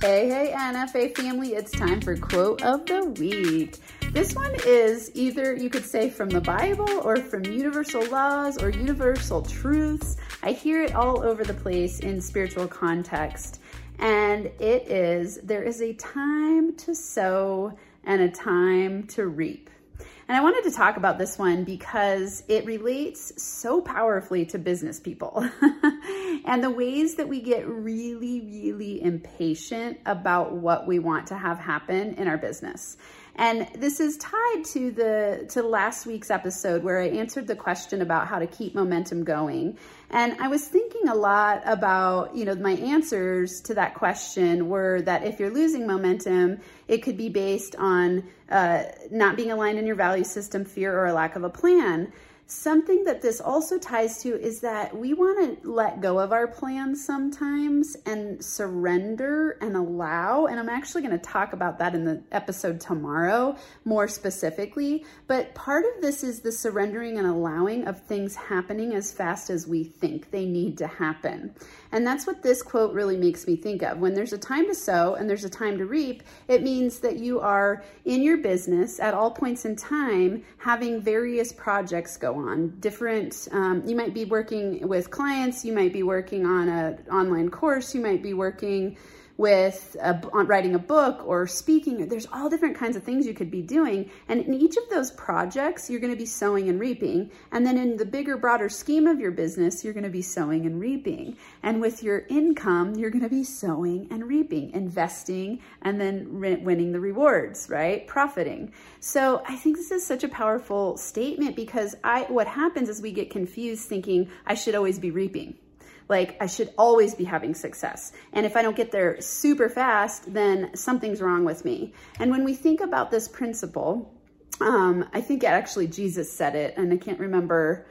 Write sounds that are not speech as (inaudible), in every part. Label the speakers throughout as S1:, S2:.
S1: Hey, hey, NFA family, it's time for quote of the week. This one is either you could say from the Bible or from universal laws or universal truths. I hear it all over the place in spiritual context. And it is there is a time to sow and a time to reap. And I wanted to talk about this one because it relates so powerfully to business people (laughs) and the ways that we get really, really impatient about what we want to have happen in our business. And this is tied to the to last week's episode where I answered the question about how to keep momentum going. And I was thinking a lot about, you know, my answers to that question were that if you're losing momentum, it could be based on uh, not being aligned in your value system, fear, or a lack of a plan. Something that this also ties to is that we want to let go of our plans sometimes and surrender and allow. And I'm actually going to talk about that in the episode tomorrow more specifically. But part of this is the surrendering and allowing of things happening as fast as we think they need to happen. And that's what this quote really makes me think of. When there's a time to sow and there's a time to reap, it means that you are in your business at all points in time having various projects go on. Different, um, you might be working with clients, you might be working on an online course, you might be working with a, writing a book or speaking. There's all different kinds of things you could be doing. And in each of those projects, you're going to be sowing and reaping. And then in the bigger, broader scheme of your business, you're going to be sowing and reaping. And with your income, you're going to be sowing and reaping, investing, and then winning the rewards, right? Profiting. So I think this is such a powerful statement because I, what happens is we get confused thinking I should always be reaping like I should always be having success. And if I don't get there super fast, then something's wrong with me. And when we think about this principle, um, I think actually Jesus said it, and I can't remember.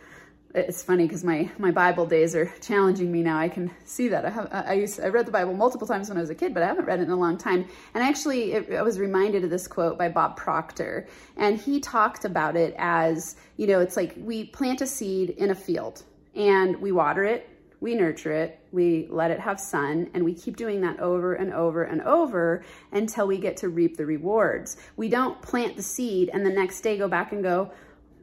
S1: It's funny because my my Bible days are challenging me now. I can see that I have I used I read the Bible multiple times when I was a kid, but I haven't read it in a long time. And actually, it, I was reminded of this quote by Bob Proctor, and he talked about it as you know, it's like we plant a seed in a field and we water it we nurture it, we let it have sun, and we keep doing that over and over and over until we get to reap the rewards. We don't plant the seed and the next day go back and go,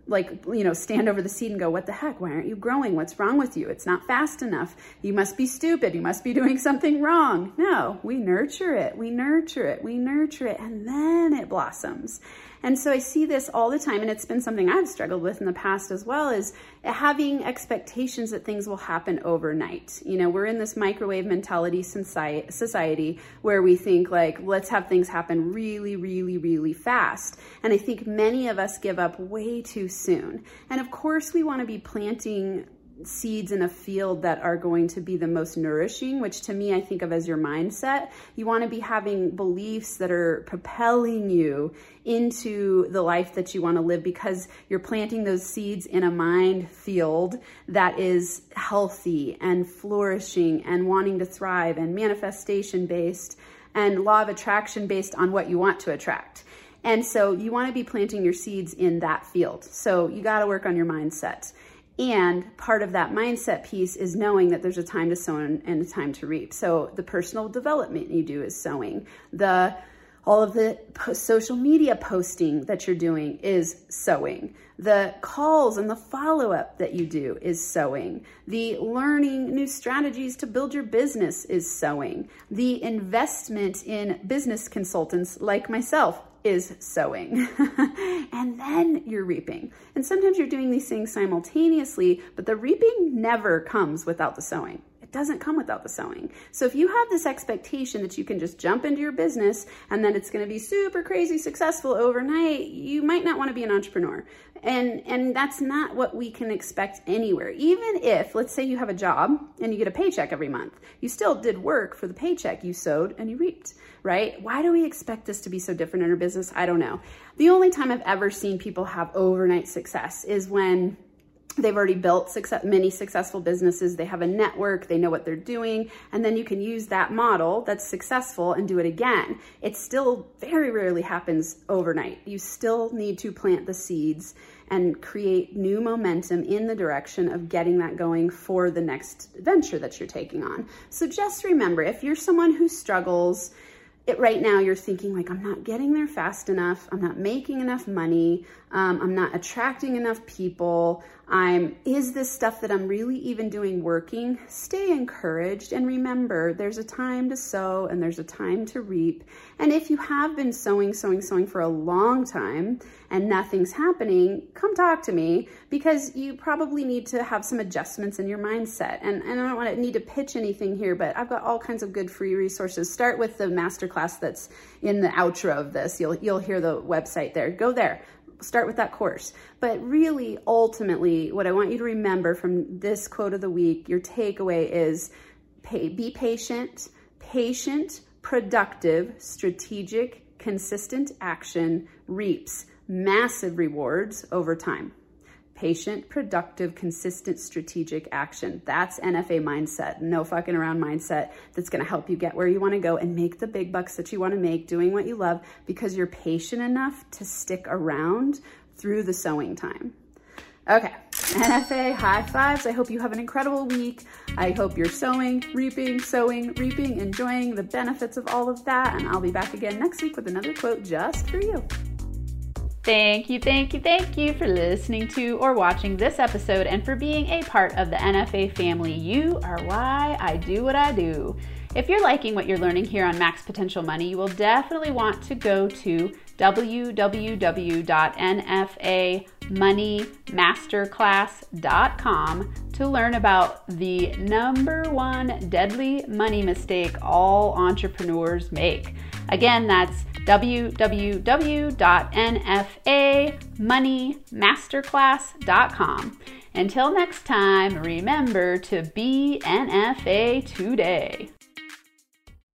S1: like, you know, stand over the seed and go, what the heck? Why aren't you growing? What's wrong with you? It's not fast enough. You must be stupid. You must be doing something wrong. No, we nurture it. We nurture it. We nurture it. And then it blossoms. And so I see this all the time, and it's been something I've struggled with in the past as well, is having expectations that things will happen overnight. You know, we're in this microwave mentality society where we think like, let's have things happen really, really, really fast. And I think many of us give up way too soon. And of course, we want to be planting seeds in a field that are going to be the most nourishing, which to me I think of as your mindset. You want to be having beliefs that are propelling you into the life that you want to live because you're planting those seeds in a mind field that is healthy and flourishing and wanting to thrive and manifestation based and law of attraction based on what you want to attract. And so you want to be planting your seeds in that field. So you got to work on your mindset. And part of that mindset piece is knowing that there's a time to sow and a time to reap. So the personal development you do is sowing. The all of the social media posting that you're doing is sowing. The calls and the follow up that you do is sowing. The learning new strategies to build your business is sowing. The investment in business consultants like myself is sowing. (laughs) and then you're reaping. And sometimes you're doing these things simultaneously, but the reaping never comes without the sowing. Doesn't come without the sowing. So if you have this expectation that you can just jump into your business and then it's going to be super crazy successful overnight, you might not want to be an entrepreneur. And and that's not what we can expect anywhere. Even if let's say you have a job and you get a paycheck every month, you still did work for the paycheck. You sowed and you reaped, right? Why do we expect this to be so different in our business? I don't know. The only time I've ever seen people have overnight success is when They've already built success, many successful businesses. They have a network. They know what they're doing. And then you can use that model that's successful and do it again. It still very rarely happens overnight. You still need to plant the seeds and create new momentum in the direction of getting that going for the next venture that you're taking on. So just remember, if you're someone who struggles it, right now you're thinking like, I'm not getting there fast enough. I'm not making enough money. Um, I'm not attracting enough people. I'm, is this stuff that I'm really even doing working? Stay encouraged and remember there's a time to sow and there's a time to reap. And if you have been sowing, sowing, sowing for a long time and nothing's happening, come talk to me because you probably need to have some adjustments in your mindset. And, and I don't want to need to pitch anything here, but I've got all kinds of good free resources. Start with the masterclass that's in the outro of this. You'll, you'll hear the website there. Go there start with that course. But really, ultimately, what I want you to remember from this quote of the week, your takeaway is pay, be patient, patient, productive, strategic, consistent action reaps massive rewards over time. Patient, productive, consistent, strategic action. That's NFA mindset. No fucking around mindset that's to help you get where you want to go and make the big bucks that you want to make doing what you love because you're patient enough to stick around through the sowing time. Okay, NFA high fives. I hope you have an incredible week. I hope you're sowing, reaping, sowing, reaping, enjoying the benefits of all of that. And I'll be back again next week with another quote just for you. Thank you, thank you, thank you for listening to or watching this episode and for being a part of the NFA family. You are why I do what I do. If you're liking what you're learning here on Max Potential Money, you will definitely want to go to www.nfamoneymasterclass.com to learn about the number one deadly money mistake all entrepreneurs make. Again, that's www.nfamoneymasterclass.com. Until next time, remember to be NFA today.